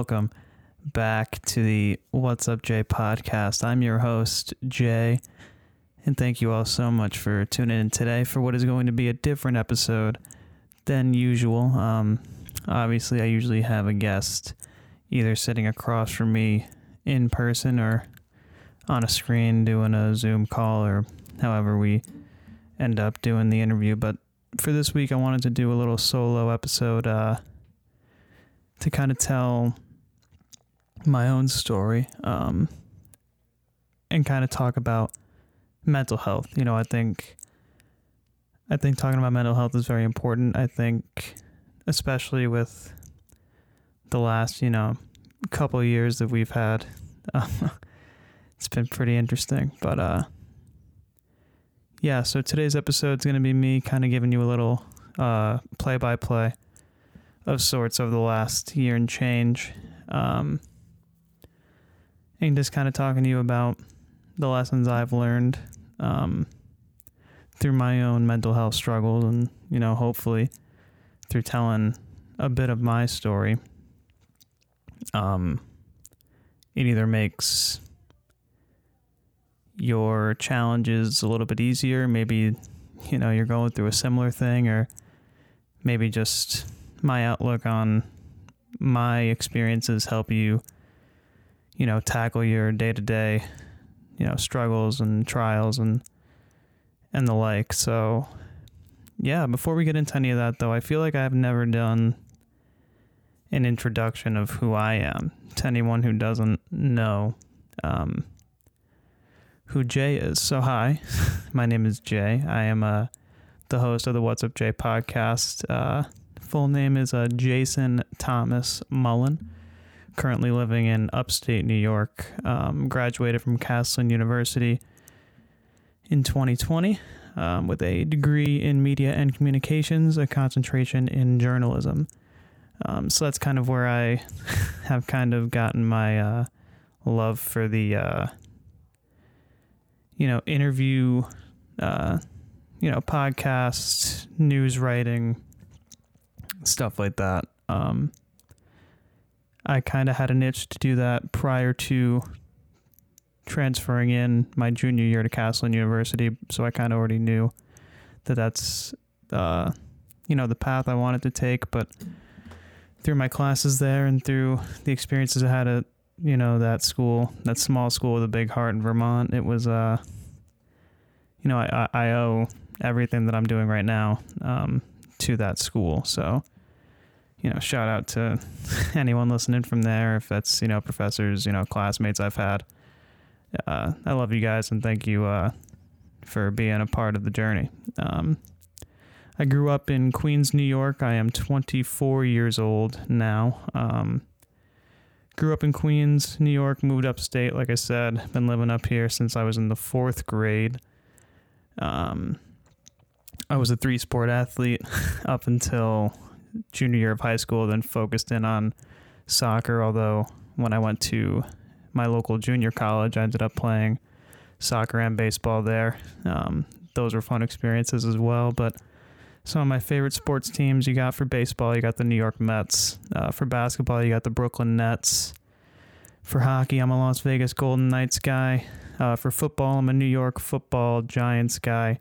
Welcome back to the What's Up Jay podcast. I'm your host, Jay, and thank you all so much for tuning in today for what is going to be a different episode than usual. Um, obviously, I usually have a guest either sitting across from me in person or on a screen doing a Zoom call or however we end up doing the interview. But for this week, I wanted to do a little solo episode uh, to kind of tell my own story um, and kind of talk about mental health. You know, I think I think talking about mental health is very important. I think, especially with the last, you know, couple years that we've had, um, it's been pretty interesting. But uh, yeah, so today's episode is going to be me kind of giving you a little uh, play by play of sorts over the last year and change. Um, and just kind of talking to you about the lessons I've learned um, through my own mental health struggles, and you know, hopefully through telling a bit of my story, um, it either makes your challenges a little bit easier. Maybe you know you're going through a similar thing, or maybe just my outlook on my experiences help you you know, tackle your day to day, you know, struggles and trials and and the like. So yeah, before we get into any of that though, I feel like I've never done an introduction of who I am to anyone who doesn't know um, who Jay is. So hi, my name is Jay. I am uh, the host of the What's Up Jay podcast. Uh, full name is uh, Jason Thomas Mullen currently living in upstate New York. Um, graduated from Castleton University in 2020 um, with a degree in media and communications, a concentration in journalism. Um, so that's kind of where I have kind of gotten my uh, love for the, uh, you know, interview, uh, you know, podcast, news writing, stuff like that. Um, I kind of had an itch to do that prior to transferring in my junior year to Castleton University, so I kind of already knew that that's uh, you know the path I wanted to take. But through my classes there and through the experiences I had at you know that school, that small school with a big heart in Vermont, it was uh, you know I I owe everything that I'm doing right now um, to that school. So you know, shout out to anyone listening from there. If that's, you know, professors, you know, classmates I've had. Uh, I love you guys and thank you uh, for being a part of the journey. Um, I grew up in Queens, New York. I am 24 years old now. Um, grew up in Queens, New York, moved upstate, like I said. Been living up here since I was in the fourth grade. Um, I was a three sport athlete up until junior year of high school, then focused in on soccer. Although when I went to my local junior college, I ended up playing soccer and baseball there. Um, those were fun experiences as well. But some of my favorite sports teams you got for baseball, you got the New York Mets. Uh, for basketball, you got the Brooklyn Nets. For hockey, I'm a Las Vegas Golden Knights guy. Uh, for football, I'm a New York Football Giants guy.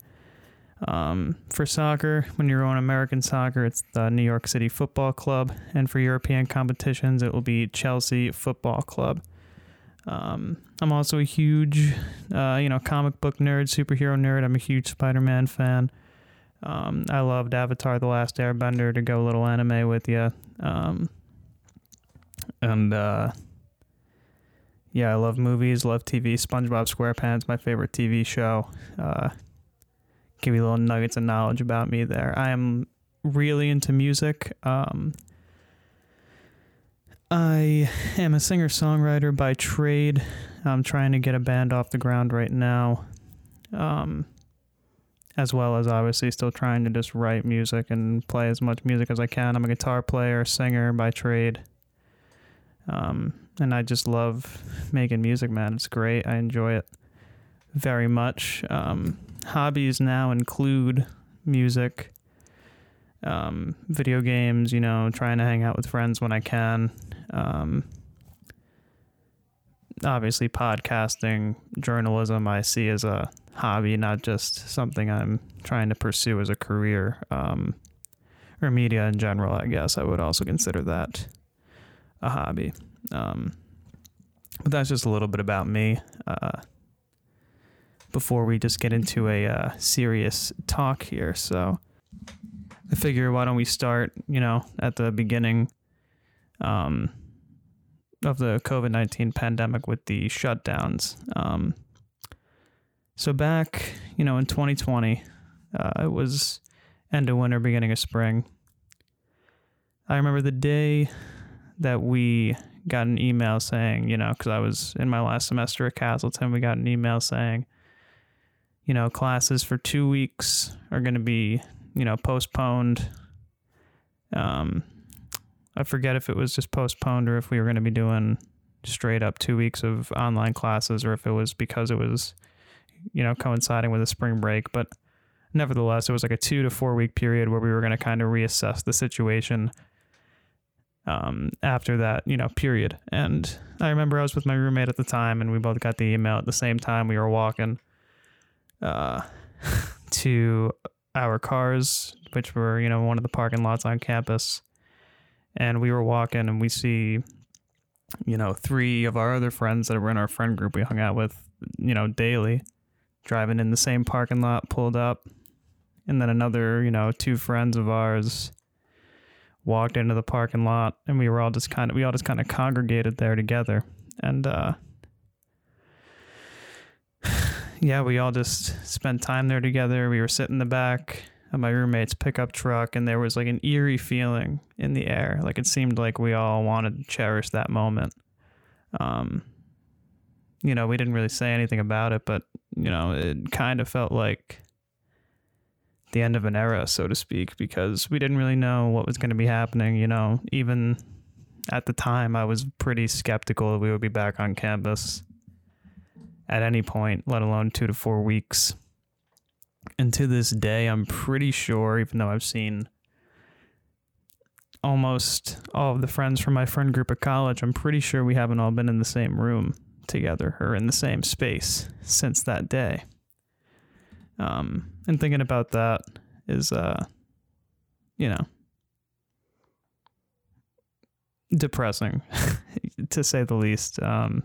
Um, for soccer, when you're on American soccer, it's the New York City Football Club, and for European competitions, it will be Chelsea Football Club. Um, I'm also a huge, uh, you know, comic book nerd, superhero nerd. I'm a huge Spider-Man fan. Um, I loved Avatar: The Last Airbender. To go a little anime with you, um, and uh, yeah, I love movies, love TV. SpongeBob SquarePants, my favorite TV show. Uh, give you little nuggets of knowledge about me there. I am really into music. Um, I am a singer songwriter by trade. I'm trying to get a band off the ground right now. Um, as well as obviously still trying to just write music and play as much music as I can. I'm a guitar player, singer by trade. Um, and I just love making music, man. It's great. I enjoy it very much. Um, hobbies now include music, um, video games, you know, trying to hang out with friends when I can. Um, obviously, podcasting, journalism, I see as a hobby, not just something I'm trying to pursue as a career. Um, or media in general, I guess I would also consider that a hobby. Um, but that's just a little bit about me. Uh, before we just get into a uh, serious talk here, so I figure why don't we start, you know, at the beginning um, of the COVID 19 pandemic with the shutdowns. Um, so back, you know, in 2020, uh, it was end of winter, beginning of spring. I remember the day that we got an email saying, you know, because I was in my last semester at Castleton, we got an email saying, you know, classes for two weeks are going to be, you know, postponed. Um, I forget if it was just postponed or if we were going to be doing straight up two weeks of online classes or if it was because it was, you know, coinciding with a spring break. But nevertheless, it was like a two to four week period where we were going to kind of reassess the situation um, after that, you know, period. And I remember I was with my roommate at the time, and we both got the email at the same time. We were walking uh, to our cars, which were, you know, one of the parking lots on campus. And we were walking, and we see, you know, three of our other friends that were in our friend group we hung out with, you know, daily, driving in the same parking lot, pulled up. And then another, you know, two friends of ours walked into the parking lot and we were all just kind of we all just kind of congregated there together and uh yeah we all just spent time there together. We were sitting in the back of my roommate's pickup truck and there was like an eerie feeling in the air. Like it seemed like we all wanted to cherish that moment. Um you know we didn't really say anything about it but you know it kind of felt like the end of an era, so to speak, because we didn't really know what was going to be happening. You know, even at the time, I was pretty skeptical that we would be back on campus at any point, let alone two to four weeks. And to this day, I'm pretty sure, even though I've seen almost all of the friends from my friend group at college, I'm pretty sure we haven't all been in the same room together or in the same space since that day. Um, and thinking about that is, uh, you know, depressing to say the least. Um,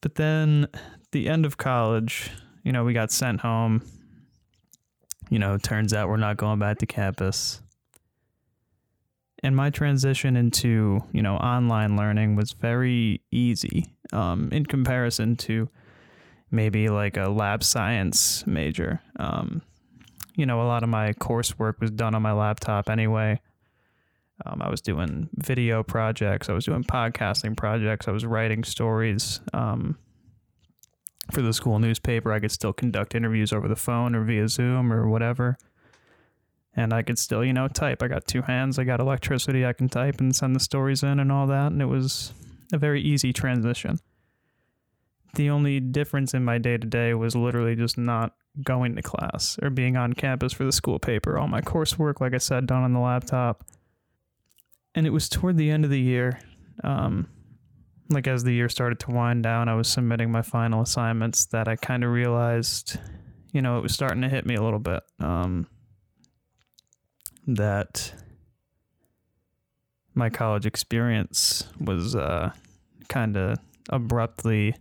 but then the end of college, you know, we got sent home. You know, turns out we're not going back to campus. And my transition into, you know, online learning was very easy um, in comparison to maybe like a lab science major. Um, you know, a lot of my coursework was done on my laptop anyway. Um, I was doing video projects, I was doing podcasting projects, I was writing stories. Um, for the school newspaper, I could still conduct interviews over the phone or via Zoom or whatever. And I could still, you know, type. I got two hands, I got electricity, I can type and send the stories in and all that. And it was a very easy transition the only difference in my day to day was literally just not going to class or being on campus for the school paper. All my coursework, like I said, done on the laptop. And it was toward the end of the year, um, like as the year started to wind down, I was submitting my final assignments that I kind of realized, you know, it was starting to hit me a little bit. Um, that my college experience was uh, kind of abruptly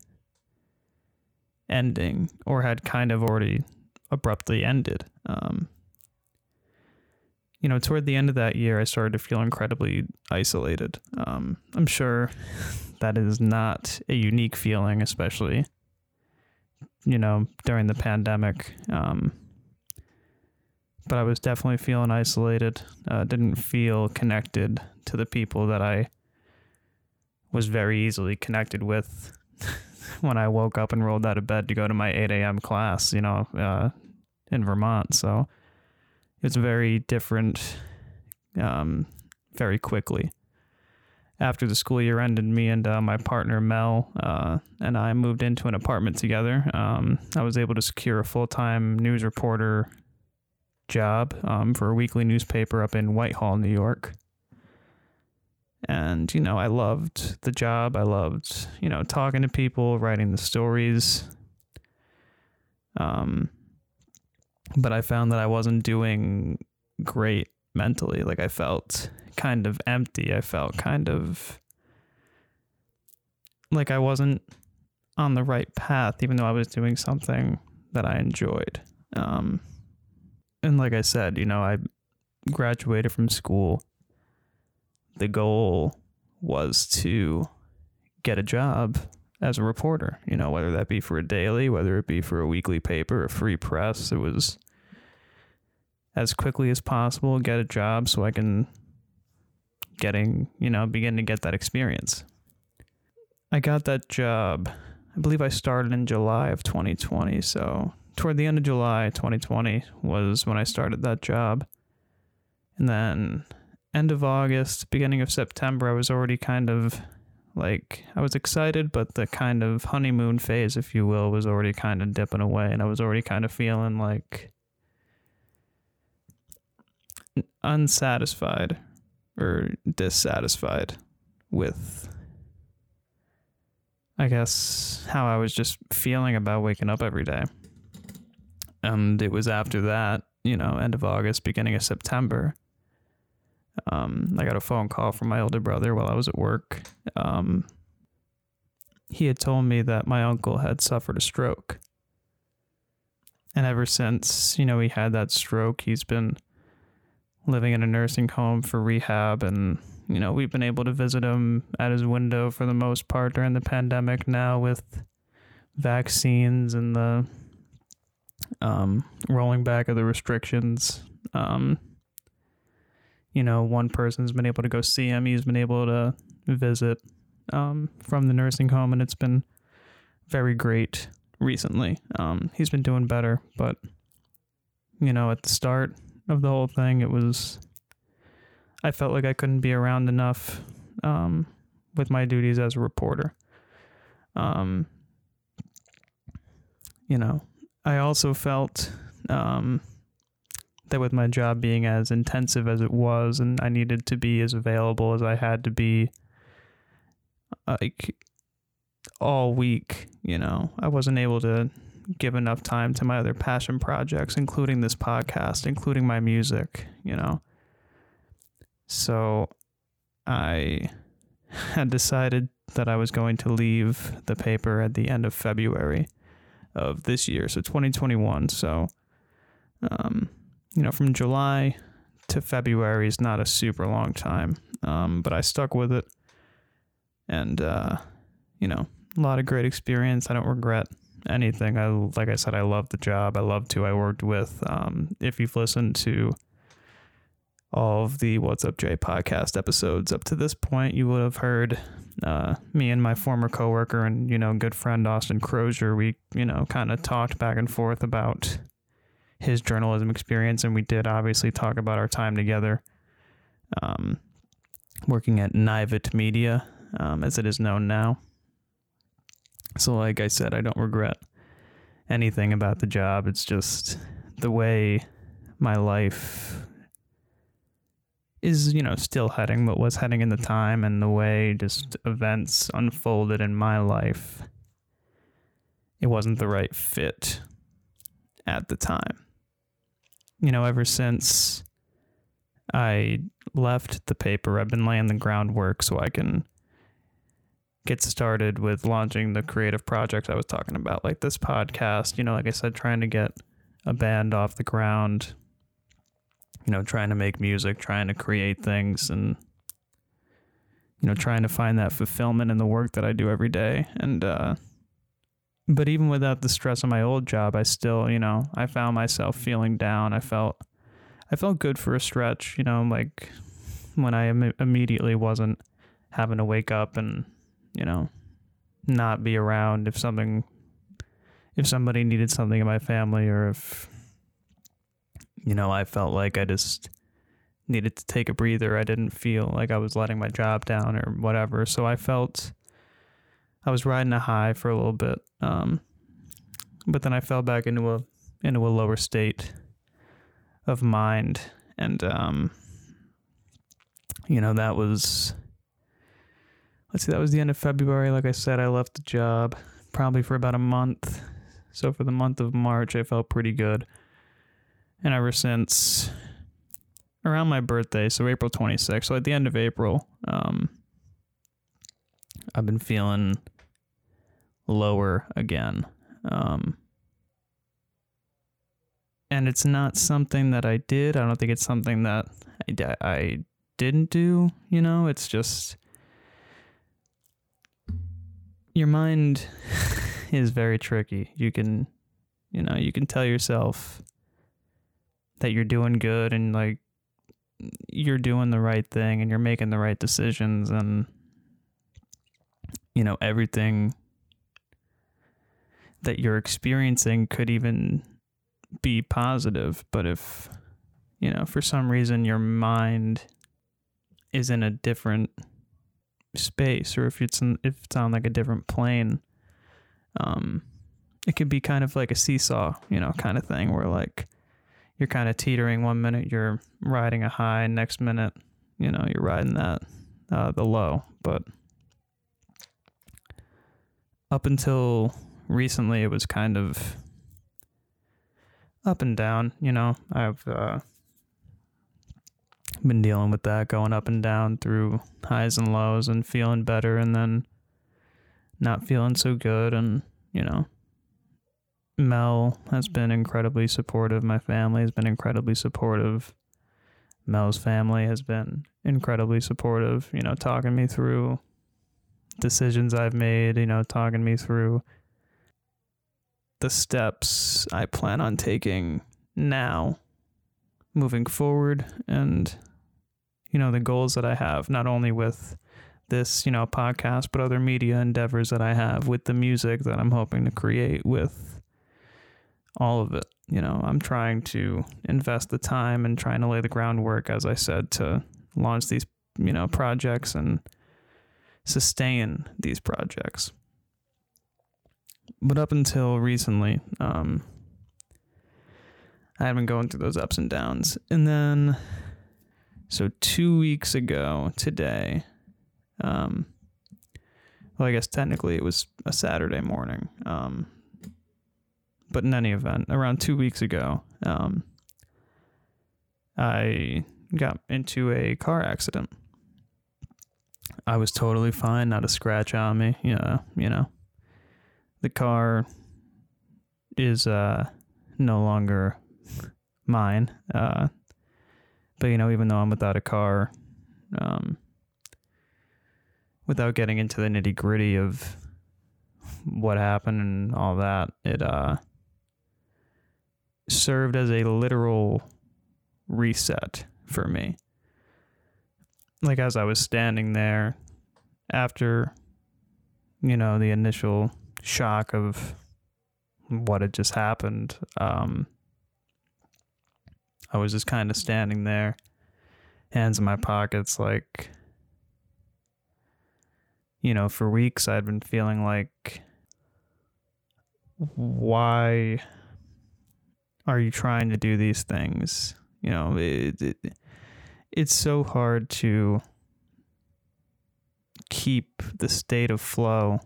ending or had kind of already abruptly ended. Um, you know, toward the end of that year, I started to feel incredibly isolated. Um, I'm sure that is not a unique feeling, especially, you know, during the pandemic. Um, but I was definitely feeling isolated. Uh, didn't feel connected to the people that I was very easily connected with when I woke up and rolled out of bed to go to my 8 a.m. class, you know, uh, in Vermont. So it's very different um, very quickly. After the school year ended, me and uh, my partner Mel uh, and I moved into an apartment together. Um, I was able to secure a full time news reporter job um, for a weekly newspaper up in Whitehall, New York. And, you know, I loved the job. I loved, you know, talking to people, writing the stories. Um, but I found that I wasn't doing great mentally. Like I felt kind of empty. I felt kind of like I wasn't on the right path, even though I was doing something that I enjoyed. Um, and like I said, you know, I graduated from school. The goal was to get a job as a reporter, you know, whether that be for a daily, whether it be for a weekly paper, a free press. It was as quickly as possible get a job so I can getting, you know, begin to get that experience. I got that job. I believe I started in July of 2020, so toward the end of July 2020 was when I started that job. And then end of August, beginning of September, I was already kind of like I was excited, but the kind of honeymoon phase, if you will, was already kind of dipping away, and I was already kind of feeling like unsatisfied or dissatisfied with I guess how I was just feeling about waking up every day. And it was after that, you know, end of August, beginning of September. Um, I got a phone call from my older brother while I was at work. Um, he had told me that my uncle had suffered a stroke. And ever since, you know, he had that stroke, he's been living in a nursing home for rehab and you know we've been able to visit him at his window for the most part during the pandemic now with vaccines and the um, rolling back of the restrictions. Um, you know one person's been able to go see him. He's been able to visit um, from the nursing home and it's been very great recently. Um, he's been doing better but you know at the start of the whole thing. It was I felt like I couldn't be around enough um, with my duties as a reporter. Um, you know, I also felt um, that with my job being as intensive as it was, and I needed to be as available as I had to be, like all week. You know, I wasn't able to give enough time to my other passion projects, including this podcast, including my music, you know. So I had decided that I was going to leave the paper at the end of February of this year, so 2021. So, um, you know, from July to February is not a super long time, um, but I stuck with it. And, uh, you know, a lot of great experience. I don't regret anything. I like I said, I love the job. I loved who I worked with. Um, if you've listened to all of the What's Up Jay podcast episodes up to this point, you would have heard uh, me and my former coworker and you know good friend Austin Crozier. We you know kind of talked back and forth about his journalism experience, and we did obviously talk about our time together. Um, working at Nivit Media, um, as it is known now. So, like I said, I don't regret anything about the job. It's just the way my life is, you know, still heading, but was heading in the time, and the way just events unfolded in my life. It wasn't the right fit at the time. You know, ever since I left the paper, I've been laying the groundwork so I can get started with launching the creative projects I was talking about, like this podcast. You know, like I said, trying to get a band off the ground, you know, trying to make music, trying to create things, and, you know, trying to find that fulfillment in the work that I do every day. And, uh, but even without the stress of my old job, I still, you know, I found myself feeling down. I felt, I felt good for a stretch, you know, like when I Im- immediately wasn't having to wake up and you know, not be around if something if somebody needed something in my family or if you know, I felt like I just needed to take a breather. I didn't feel like I was letting my job down or whatever. So I felt I was riding a high for a little bit. Um, but then I fell back into a into a lower state of mind and um you know that was let's see that was the end of february like i said i left the job probably for about a month so for the month of march i felt pretty good and ever since around my birthday so april 26th so at the end of april um i've been feeling lower again um and it's not something that I did. I don't think it's something that I, I didn't do. You know, it's just your mind is very tricky. You can, you know, you can tell yourself that you're doing good and like you're doing the right thing and you're making the right decisions and you know everything that you're experiencing could even be positive, but if you know, for some reason your mind is in a different space or if it's in, if it's on like a different plane, um it could be kind of like a seesaw, you know, kind of thing where like you're kind of teetering one minute you're riding a high, next minute, you know, you're riding that uh the low, but up until recently it was kind of up and down. You know, I've uh, been dealing with that, going up and down through highs and lows, and feeling better, and then not feeling so good. And you know, Mel has been incredibly supportive. My family has been incredibly supportive. Mel's family has been incredibly supportive. You know, talking me through decisions I've made. You know, talking me through the steps I plan on taking now moving forward and you know the goals that I have not only with this you know podcast but other media endeavors that I have with the music that I'm hoping to create with all of it you know I'm trying to invest the time and trying to lay the groundwork as I said to launch these you know projects and sustain these projects but up until recently, um, I had been going through those ups and downs. And then, so two weeks ago today, um, well, I guess technically it was a Saturday morning. Um, but in any event, around two weeks ago, um, I got into a car accident. I was totally fine, not a scratch on me. Yeah, you know, the car is uh, no longer mine. Uh, but you know, even though I'm without a car, um, without getting into the nitty gritty of what happened and all that, it uh, served as a literal reset for me. Like as I was standing there after, you know, the initial shock of what had just happened. Um, I was just kind of standing there, hands in my pockets, like, you know, for weeks I'd been feeling like, why are you trying to do these things? You know, it, it it's so hard to keep the state of flow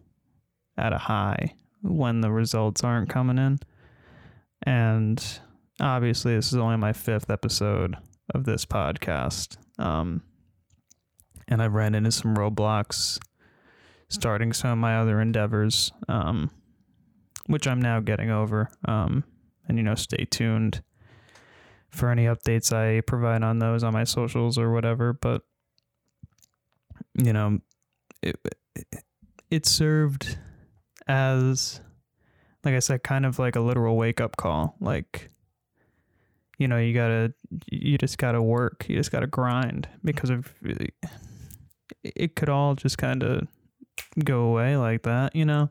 at a high when the results aren't coming in. And obviously, this is only my fifth episode of this podcast. Um, and I've ran into some roadblocks starting some of my other endeavors, um, which I'm now getting over. Um, and, you know, stay tuned for any updates I provide on those on my socials or whatever. But, you know, it, it, it served as like I said, kind of like a literal wake up call. Like, you know, you gotta, you just gotta work. You just gotta grind because of it could all just kind of go away like that, you know?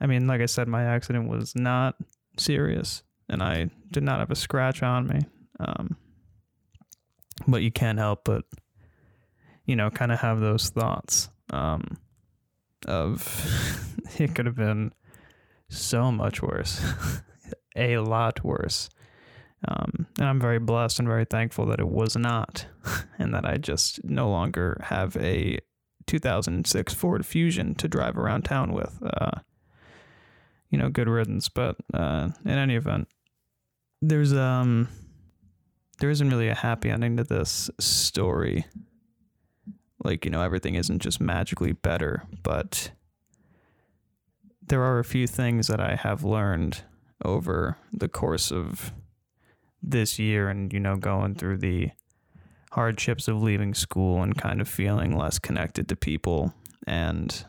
I mean, like I said, my accident was not serious and I did not have a scratch on me. Um, but you can't help but, you know, kind of have those thoughts. Um, of it could have been so much worse, a lot worse. Um, and I'm very blessed and very thankful that it was not, and that I just no longer have a 2006 Ford Fusion to drive around town with. Uh, you know, good riddance. But uh, in any event, there's um, there isn't really a happy ending to this story. Like you know, everything isn't just magically better, but there are a few things that I have learned over the course of this year and you know going through the hardships of leaving school and kind of feeling less connected to people and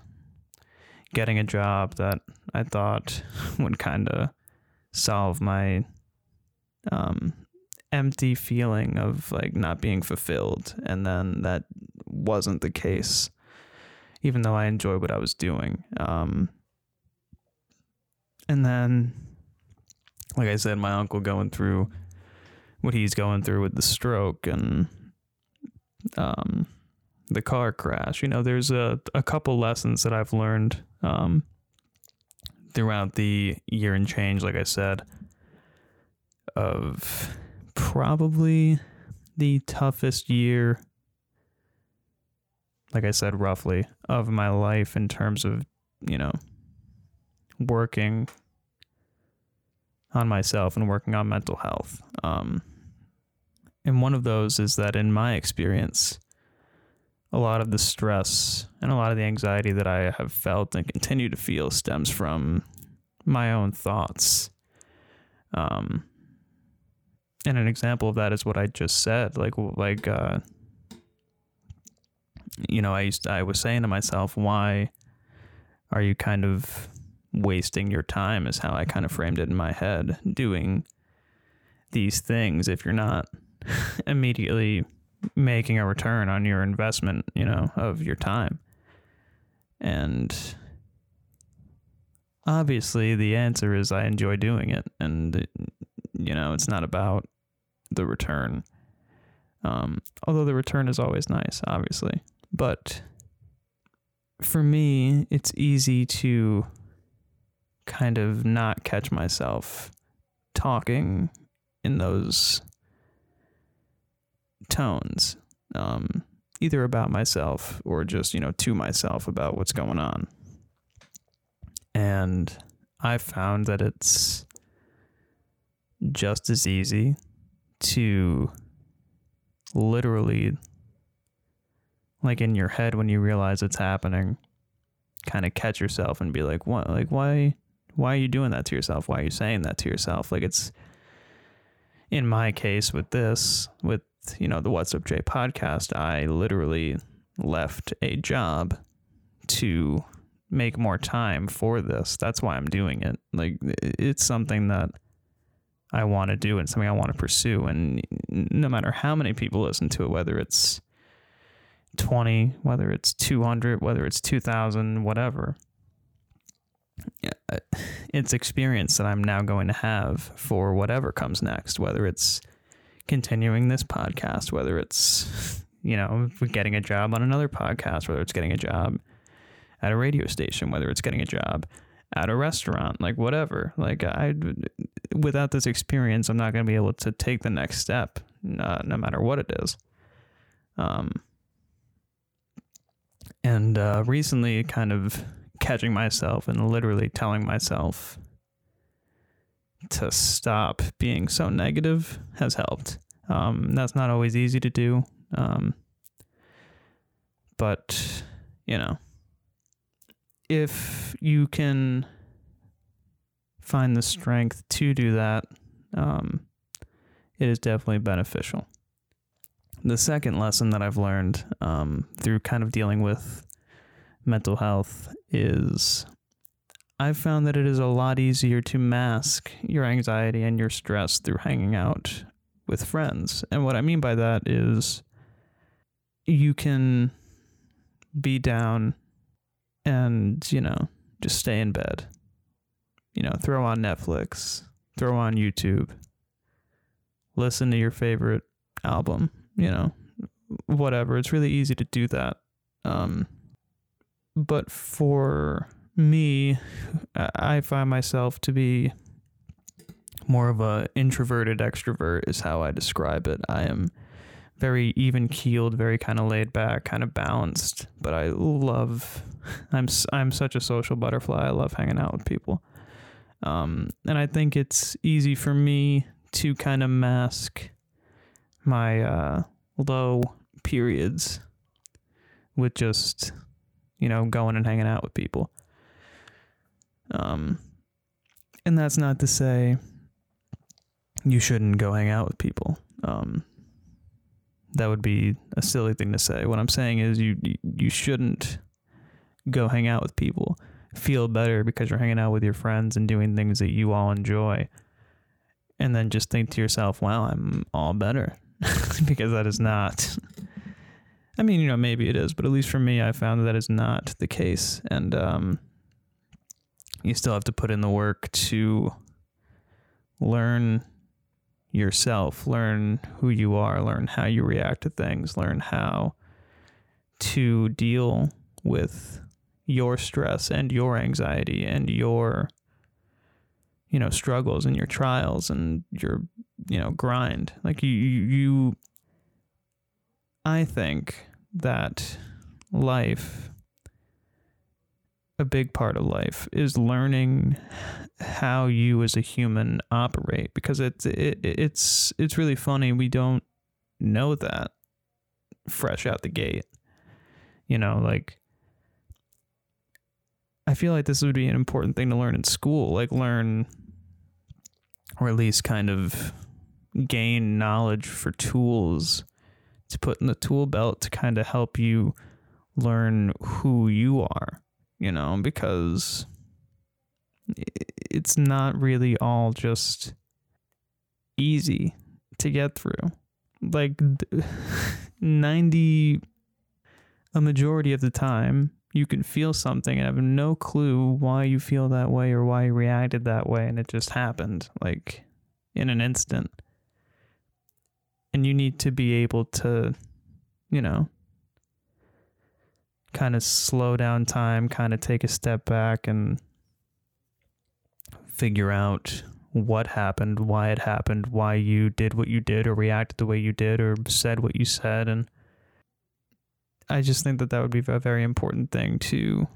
getting a job that I thought would kind of solve my um, empty feeling of like not being fulfilled. And then that wasn't the case even though I enjoyed what I was doing. Um, and then like I said my uncle going through what he's going through with the stroke and um, the car crash. You know, there's a, a couple lessons that I've learned um, throughout the year and change, like I said, of probably the toughest year, like I said, roughly, of my life in terms of, you know, working on myself and working on mental health. Um, and one of those is that in my experience, a lot of the stress and a lot of the anxiety that I have felt and continue to feel stems from my own thoughts. Um, and an example of that is what I just said. Like, like, uh, you know, I used to, I was saying to myself, why are you kind of wasting your time? Is how I kind of framed it in my head, doing these things if you're not immediately making a return on your investment, you know, of your time. And obviously the answer is I enjoy doing it and you know, it's not about the return. Um, although the return is always nice, obviously. But for me, it's easy to kind of not catch myself talking in those tones, um, either about myself or just, you know, to myself about what's going on. And I found that it's just as easy to literally, like in your head when you realize it's happening, kind of catch yourself and be like, what, like, why, why are you doing that to yourself? Why are you saying that to yourself? Like, it's, in my case with this, with you know the What's Up Jay podcast, I literally left a job to make more time for this. That's why I'm doing it. Like it's something that I want to do and something I want to pursue. And no matter how many people listen to it, whether it's 20, whether it's 200, whether it's 2,000, whatever, uh, it's experience that I'm now going to have for whatever comes next, whether it's continuing this podcast, whether it's, you know, getting a job on another podcast, whether it's getting a job at a radio station, whether it's getting a job at a restaurant, like whatever. Like I, without this experience, I'm not going to be able to take the next step, uh, no matter what it is. Um, and uh, recently, kind of catching myself and literally telling myself to stop being so negative has helped. Um, that's not always easy to do. Um, but, you know, if you can find the strength to do that, um, it is definitely beneficial. The second lesson that I've learned um, through kind of dealing with mental health is I've found that it is a lot easier to mask your anxiety and your stress through hanging out with friends. And what I mean by that is you can be down and, you know, just stay in bed. You know, throw on Netflix, throw on YouTube, listen to your favorite album, you know, whatever. It's really easy to do that. Um, but for me, I find myself to be more of a introverted extrovert is how I describe it. I am very even keeled, very kind of laid back, kind of balanced, but I love I'm I'm such a social butterfly. I love hanging out with people. Um, and I think it's easy for me to kind of mask my uh, low periods with just you know going and hanging out with people. Um, and that's not to say you shouldn't go hang out with people. Um, that would be a silly thing to say. What I'm saying is you you shouldn't go hang out with people. Feel better because you're hanging out with your friends and doing things that you all enjoy. And then just think to yourself, "Wow, I'm all better." because that is not I mean, you know, maybe it is, but at least for me, I found that, that is not the case. And um, you still have to put in the work to learn yourself, learn who you are, learn how you react to things, learn how to deal with your stress and your anxiety and your you know struggles and your trials and your you know grind. Like you you i think that life a big part of life is learning how you as a human operate because it's it, it's it's really funny we don't know that fresh out the gate. You know like i feel like this would be an important thing to learn in school like learn or at least kind of gain knowledge for tools to put in the tool belt to kind of help you learn who you are you know, because it's not really all just easy to get through. Like 90 a majority of the time, you can feel something and have no clue why you feel that way or why you reacted that way and it just happened like in an instant. And you need to be able to, you know, kind of slow down time, kind of take a step back and figure out what happened, why it happened, why you did what you did or reacted the way you did or said what you said and I just think that that would be a very important thing to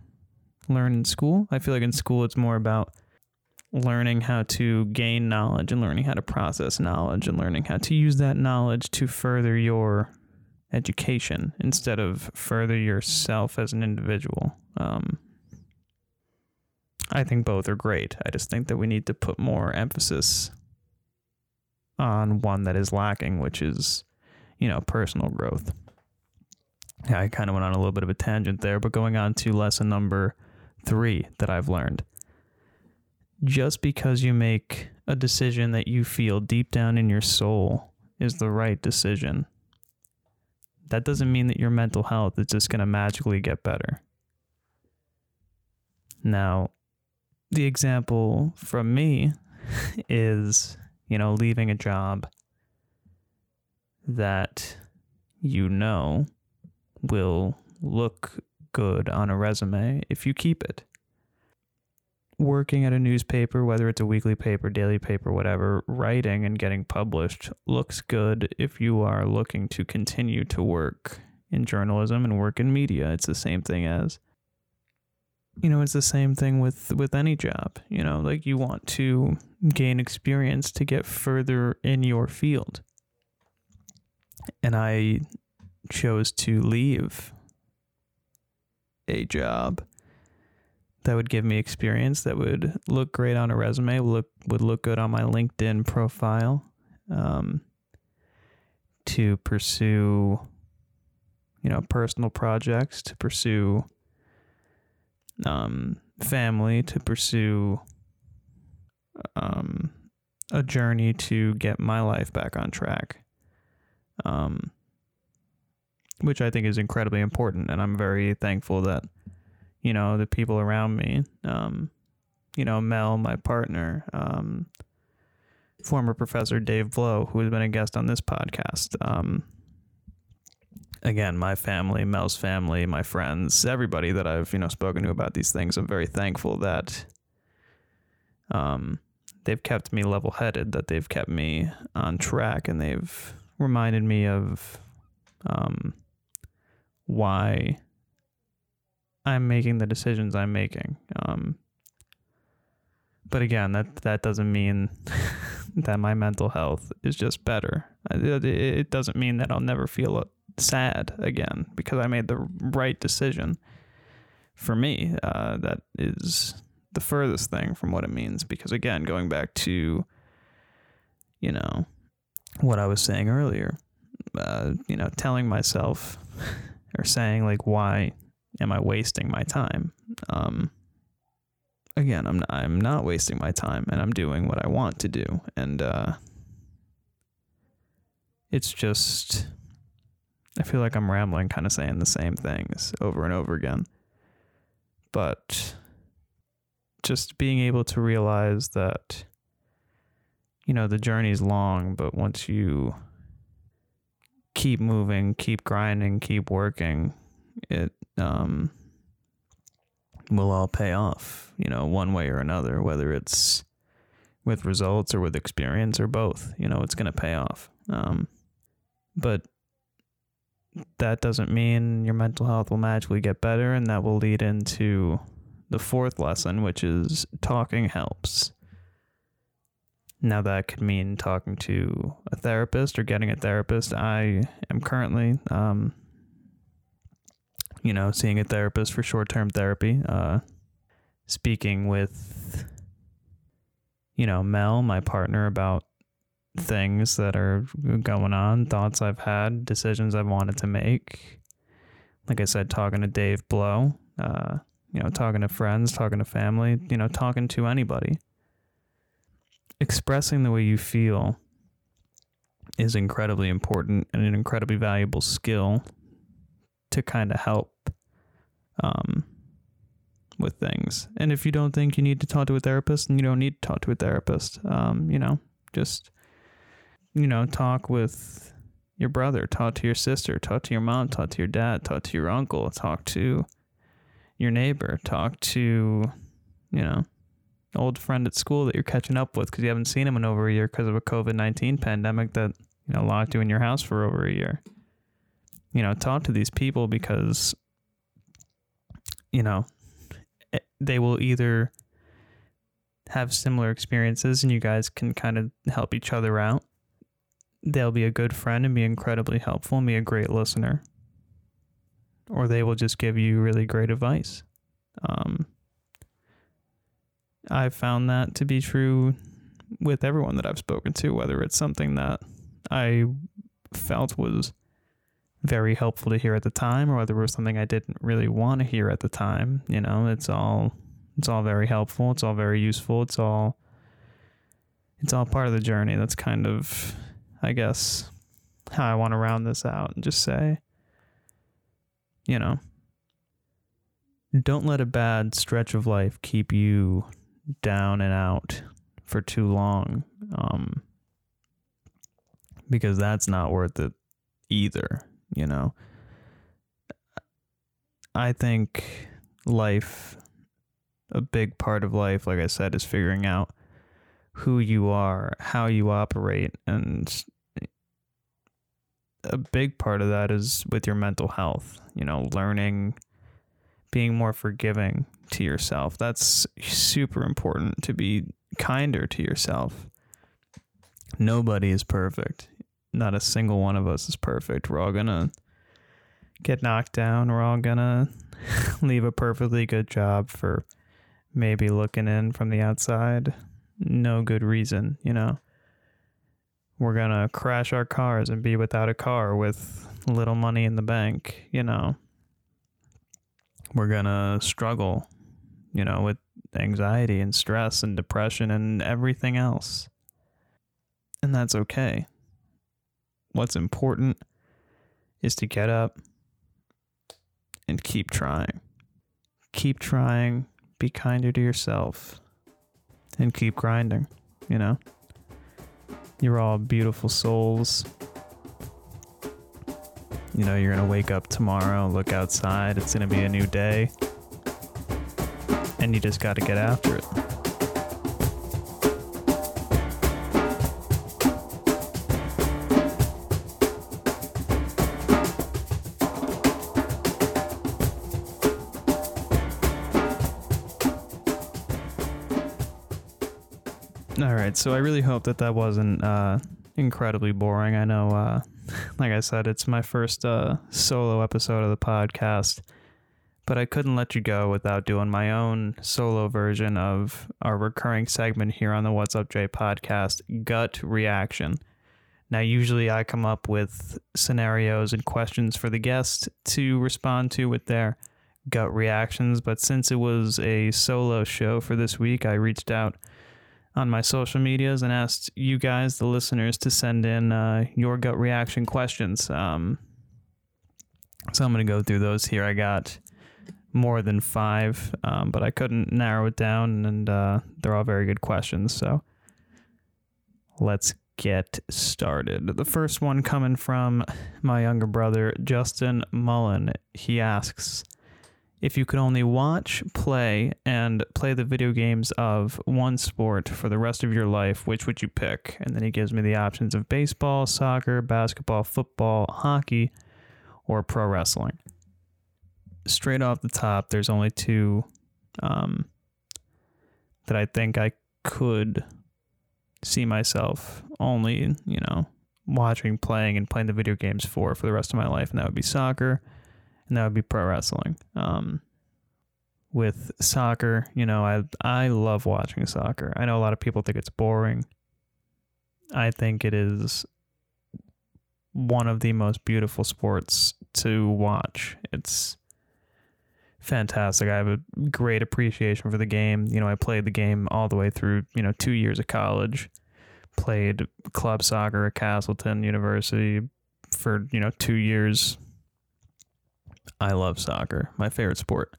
learn in school. I feel like in school it's more about learning how to gain knowledge and learning how to process knowledge and learning how to use that knowledge to further your education instead of further yourself as an individual. Um, I think both are great. I just think that we need to put more emphasis on one that is lacking, which is, you know, personal growth. Yeah, I kind of went on a little bit of a tangent there, but going on to lesson number three that I've learned. Just because you make a decision that you feel deep down in your soul is the right decision that doesn't mean that your mental health is just going to magically get better. Now, the example from me is, you know, leaving a job that you know will look good on a resume if you keep it working at a newspaper, whether it's a weekly paper, daily paper, whatever, writing and getting published looks good if you are looking to continue to work in journalism and work in media. It's the same thing as you know, it's the same thing with with any job. You know, like you want to gain experience to get further in your field. And I chose to leave a job that would give me experience that would look great on a resume, look would look good on my LinkedIn profile. Um, to pursue, you know, personal projects, to pursue um, family, to pursue um, a journey to get my life back on track. Um, which I think is incredibly important, and I'm very thankful that you know, the people around me. Um, you know, Mel, my partner, um, former professor Dave Blow, who has been a guest on this podcast. Um, again, my family, Mel's family, my friends, everybody that I've, you know, spoken to about these things, I'm very thankful that um, they've kept me level headed, that they've kept me on track, and they've reminded me of um, why I'm making the decisions I'm making. Um, but again, that that doesn't mean that my mental health is just better. It, doesn't mean that I'll never feel sad again because I made the right decision for me. Uh, that is the furthest thing from what it means. Because again, going back to, you know, what I was saying earlier, uh, you know, telling myself or saying like, why am I wasting my time? Um, again, I'm not, I'm not wasting my time, and I'm doing what I want to do, and uh, it's just I feel like I'm rambling, kind of saying the same things over and over again, but just being able to realize that you know the journey's long, but once you keep moving, keep grinding, keep working, it um will all pay off, you know, one way or another, whether it's with results or with experience or both, you know, it's going to pay off. Um, but that doesn't mean your mental health will magically get better. And that will lead into the fourth lesson, which is talking helps. Now, that could mean talking to a therapist or getting a therapist. I am currently um, you know, seeing a therapist for short term therapy, uh, speaking with, you know, Mel, my partner, about things that are going on, thoughts I've had, decisions I've wanted to make. Like I said, talking to Dave Blow, uh, you know, talking to friends, talking to family, you know, talking to anybody. Expressing the way you feel is incredibly important and an incredibly valuable skill to kind of help um, with things. And if you don't think you need to talk to a therapist, then you don't need to talk to a therapist. Um, you know, just you know, talk with your brother, talk to your sister, talk to your mom, talk to your dad, talk to your uncle, talk to your neighbor, talk to, you know, old friend at school that you're catching up with because you haven't seen him in over a year because of a COVID 19 pandemic that, you know, locked you in your house for over a year you know, talk to these people because, you know, eh, they will either have similar experiences and you guys can kind of help each other out. They'll be a good friend and be incredibly helpful and be a great listener. Or they will just give you really great advice. Um, I've found that to be true with everyone that I've spoken to, whether it's something that I felt was very helpful to hear at the time or whether it was something I didn't really want to hear at the time. You know, it's all it's all very helpful, it's all very useful, it's all it's all part of the journey. That's kind of I guess how I want to round this out and just say you know, don't let a bad stretch of life keep you down and out for too long. Um, because that's not worth it either you know. I think life, a big part of life, like I said, is figuring out who you are, how you operate, and a big part of that is with your mental health, you know, learning, being more forgiving to yourself. That's super important to be kinder to yourself. Nobody is perfect not a single one of us is perfect. We're all gonna get knocked down. We're all gonna leave a perfectly good job for maybe looking in from the outside. No good reason, you know. We're gonna crash our cars and be without a car with little money in the bank, you know. We're gonna struggle, you know, with anxiety and stress and depression and everything else. And that's okay what's important is to get up and keep trying. Keep trying, be kinder to yourself, and keep grinding, you know? You're all beautiful souls. You know, you're going to wake up tomorrow, look outside, it's going to be a new day, and you just got to get after it. Right, so I really hope that that wasn't uh, incredibly boring. I know, uh, like I said, it's my first uh, solo episode of the podcast, but I couldn't let you go without doing my own solo version of our recurring segment here on the What's Up Jay podcast, Gut Reaction. Now, usually I come up with scenarios and questions for the guest to respond to with their gut reactions, but since it was a solo show for this week, I reached out on my social medias and asked you guys, the listeners, to send in uh, your gut reaction questions. Um, so I'm going to go through those here. I got more than five, um, but I couldn't narrow it down, and uh, they're all very good questions. So let's get started. The first one coming from my younger brother, Justin Mullen. He asks If you could only watch, play, and play the video games of one sport for the rest of your life, which would you pick? And then he gives me the options of baseball, soccer, basketball, football, hockey, or pro wrestling. Straight off the top, there's only two um, that I think I could see myself only, you know, watching, playing, and playing the video games for for the rest of my life, and that would be soccer, and that would be pro wrestling. Um, with soccer, you know, I I love watching soccer. I know a lot of people think it's boring. I think it is one of the most beautiful sports to watch. It's fantastic. I have a great appreciation for the game. You know, I played the game all the way through, you know, two years of college. Played club soccer at Castleton University for, you know, two years. I love soccer, my favorite sport.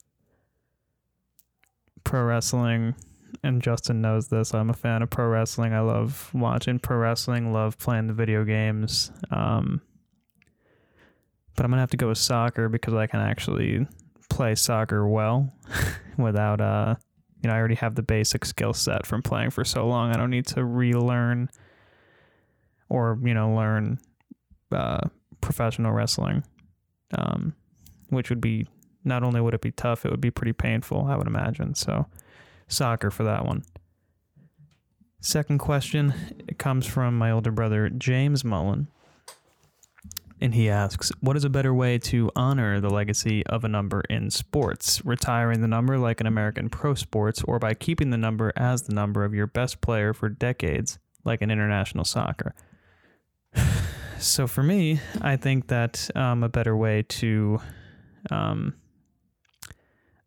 Pro wrestling, and Justin knows this. I'm a fan of pro wrestling. I love watching pro wrestling, love playing the video games. Um, but I'm going to have to go with soccer because I can actually play soccer well without uh you know I already have the basic skill set from playing for so long. I don't need to relearn or you know learn uh, professional wrestling, um, which would be not only would it be tough, it would be pretty painful. I would imagine. So soccer for that one. Second question comes from my older brother James Mullen and he asks, What is a better way to honor the legacy of a number in sports? Retiring the number like an American pro sports, or by keeping the number as the number of your best player for decades, like an international soccer? so for me, I think that um, a better way to um,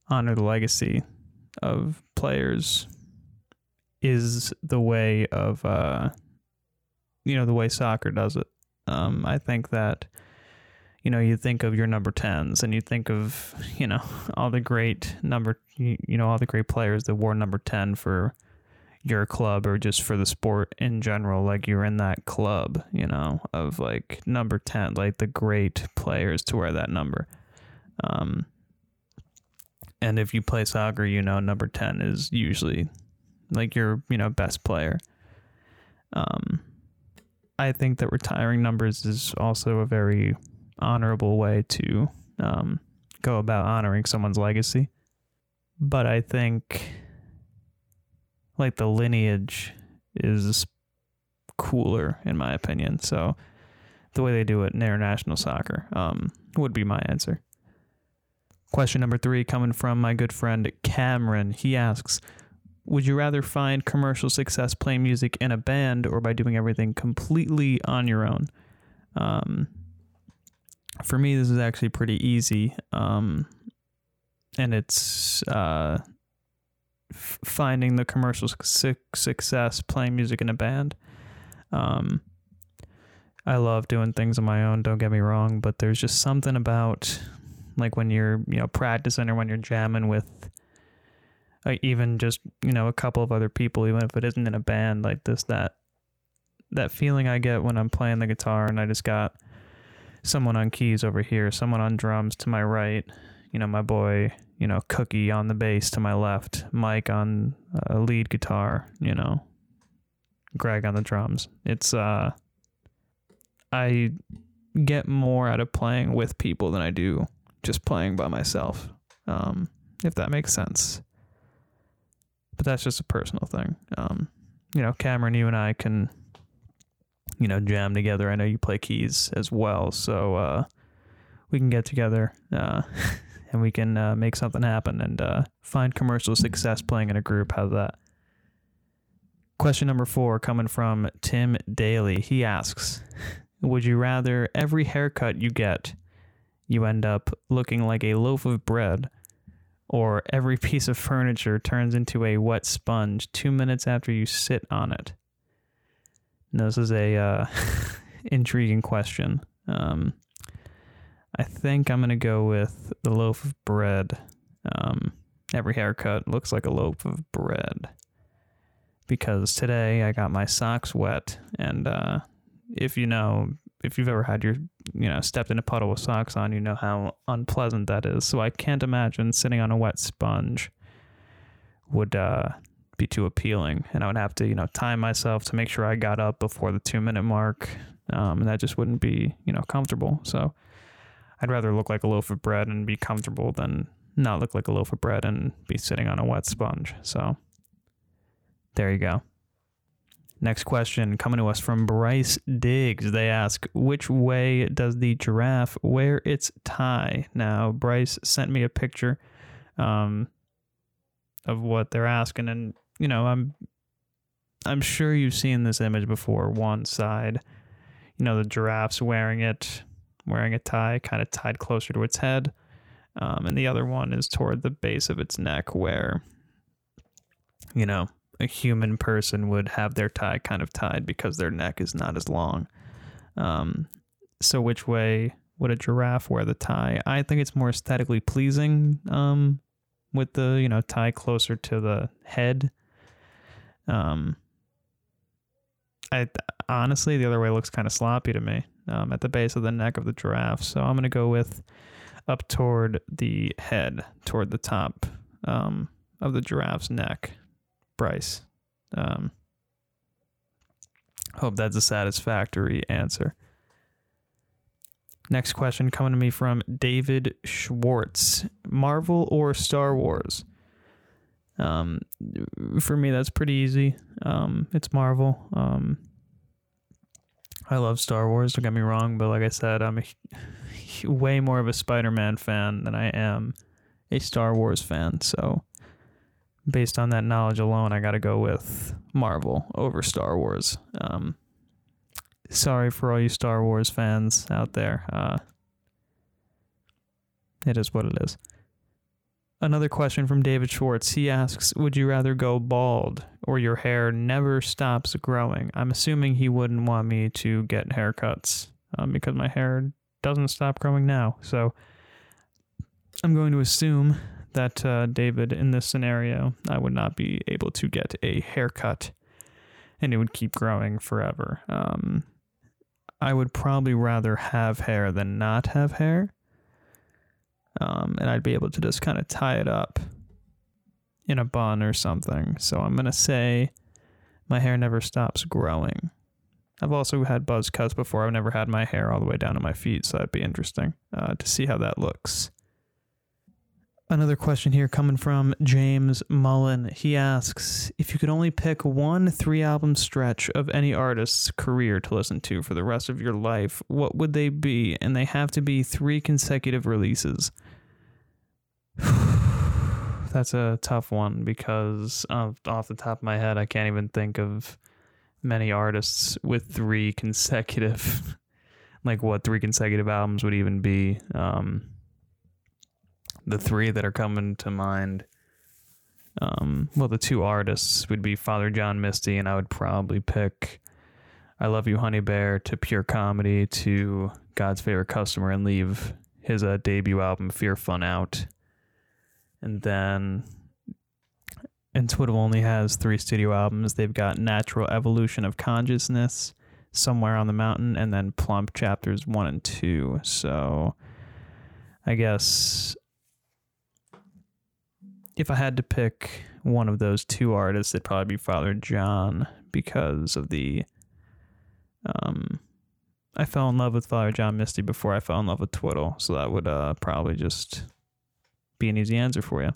honor the legacy of players is the way of, uh, you know, the way soccer does it. Um, I think that you know you think of your number 10s and you think of you know all the great number you, you know all the great players that wore number 10 for your club or just for the sport in general like you're in that club you know of like number 10 like the great players to wear that number um and if you play soccer you know number 10 is usually like your you know best player um I think that retiring numbers is also a very honorable way to um, go about honoring someone's legacy. But I think like the lineage is cooler in my opinion. So the way they do it in international soccer um, would be my answer. Question number three coming from my good friend Cameron. He asks, would you rather find commercial success playing music in a band or by doing everything completely on your own? Um, for me, this is actually pretty easy. Um, and it's uh, f- finding the commercial su- success playing music in a band. Um, I love doing things on my own, don't get me wrong, but there's just something about like when you're, you know, practicing or when you're jamming with even just you know a couple of other people even if it isn't in a band like this that that feeling i get when i'm playing the guitar and i just got someone on keys over here someone on drums to my right you know my boy you know cookie on the bass to my left mike on a lead guitar you know greg on the drums. It's uh i get more out of playing with people than i do just playing by myself um if that makes sense but that's just a personal thing. Um, you know, Cameron, you and I can, you know, jam together. I know you play keys as well, so uh, we can get together uh, and we can uh, make something happen and uh, find commercial success playing in a group. How's that? Question number four coming from Tim Daly. He asks Would you rather every haircut you get, you end up looking like a loaf of bread, or every piece of furniture turns into a wet sponge two minutes after you sit on it? This is a uh, intriguing question. Um, I think I'm gonna go with the loaf of bread. Um, every haircut looks like a loaf of bread because today I got my socks wet, and uh, if you know, if you've ever had your, you know, stepped in a puddle with socks on, you know how unpleasant that is. So I can't imagine sitting on a wet sponge would uh, be too appealing, and I would have to, you know, time myself to make sure I got up before the two minute mark, um, and that just wouldn't be, you know, comfortable. So I'd rather look like a loaf of bread and be comfortable than not look like a loaf of bread and be sitting on a wet sponge. So there you go. Next question coming to us from Bryce Diggs. They ask, which way does the giraffe wear its tie? Now, Bryce sent me a picture um, of what they're asking, and you know, I'm I'm sure you've seen this image before. One side, you know, the giraffe's wearing it, wearing a tie, kind of tied closer to its head, um, and the other one is toward the base of its neck, where you know a human person would have their tie kind of tied because their neck is not as long. Um, so which way would a giraffe wear the tie? I think it's more aesthetically pleasing um, with the you know tie closer to the head. Um, I honestly the other way looks kind of sloppy to me um, at the base of the neck of the giraffe. So I'm gonna go with up toward the head, toward the top um, of the giraffe's neck. Bryce. Um, hope that's a satisfactory answer. Next question coming to me from David Schwartz Marvel or Star Wars? Um, for me, that's pretty easy. Um, it's Marvel. Um, I love Star Wars, don't get me wrong, but like I said, I'm a, way more of a Spider Man fan than I am a Star Wars fan. So based on that knowledge alone, I got to go with Marvel over Star Wars. Um, sorry for all you Star Wars fans out there. Uh, it is what it is. Another question from David Schwartz. He asks, "Would you rather go bald or your hair never stops growing?" I'm assuming he wouldn't want me to get haircuts um, because my hair doesn't stop growing now. So I'm going to assume that uh, David, in this scenario, I would not be able to get a haircut and it would keep growing forever. Um, I would probably rather have hair than not have hair. Um, and I'd be able to just kind of tie it up in a bun or something. So I'm going to say my hair never stops growing. I've also had buzz cuts before. I've never had my hair all the way down to my feet, so that'd be interesting uh, to see how that looks. Another question here coming from James Mullen. He asks if you could only pick one three album stretch of any artist's career to listen to for the rest of your life, what would they be? And they have to be three consecutive releases. That's a tough one because off the top of my head, I can't even think of many artists with three consecutive, like what three consecutive albums would even be. Um, the three that are coming to mind. Um, well, the two artists would be Father John Misty, and I would probably pick I Love You, Honeybear to Pure Comedy to God's Favorite Customer and leave his uh, debut album, Fear Fun, out. And then, and Twiddle only has three studio albums. They've got Natural Evolution of Consciousness, Somewhere on the Mountain, and then Plump Chapters 1 and 2. So I guess if I had to pick one of those two artists, it'd probably be Father John because of the um I fell in love with Father John Misty before I fell in love with Twiddle, so that would uh, probably just be an easy answer for you.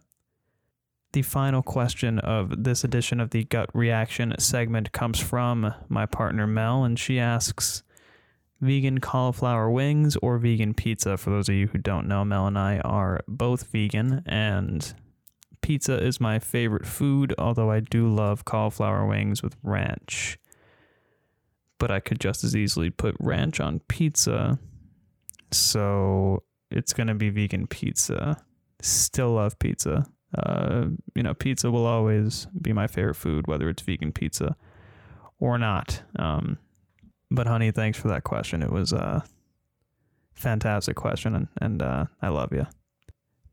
the final question of this edition of the gut reaction segment comes from my partner Mel, and she asks vegan cauliflower wings or vegan pizza. For those of you who don't know, Mel and I are both vegan, and pizza is my favorite food, although I do love cauliflower wings with ranch. But I could just as easily put ranch on pizza. So it's going to be vegan pizza. Still love pizza. Uh, you know, pizza will always be my favorite food, whether it's vegan pizza or not. Um, but honey, thanks for that question. It was a fantastic question, and, and uh, I love you.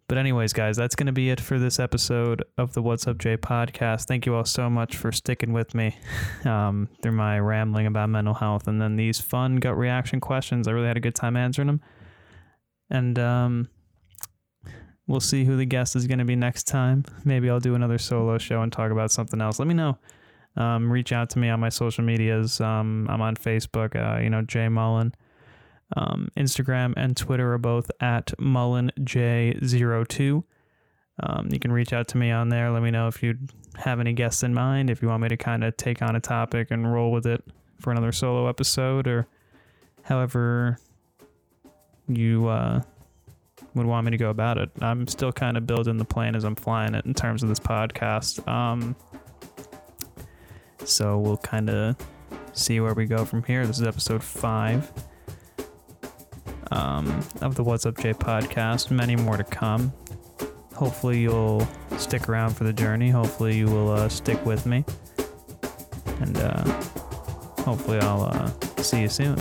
But anyways, guys, that's going to be it for this episode of the What's Up Jay podcast. Thank you all so much for sticking with me um, through my rambling about mental health and then these fun gut reaction questions. I really had a good time answering them. And um, we'll see who the guest is going to be next time. Maybe I'll do another solo show and talk about something else. Let me know. Um, reach out to me on my social medias. Um, I'm on Facebook, uh, you know, Jay Mullen. Um, Instagram and Twitter are both at MullenJ02. Um, you can reach out to me on there. Let me know if you have any guests in mind, if you want me to kind of take on a topic and roll with it for another solo episode, or however you uh, would want me to go about it. I'm still kind of building the plan as I'm flying it in terms of this podcast. Um, so we'll kind of see where we go from here. This is episode five um, of the What's Up Jay podcast. Many more to come. Hopefully, you'll stick around for the journey. Hopefully, you will uh, stick with me. And uh, hopefully, I'll uh, see you soon.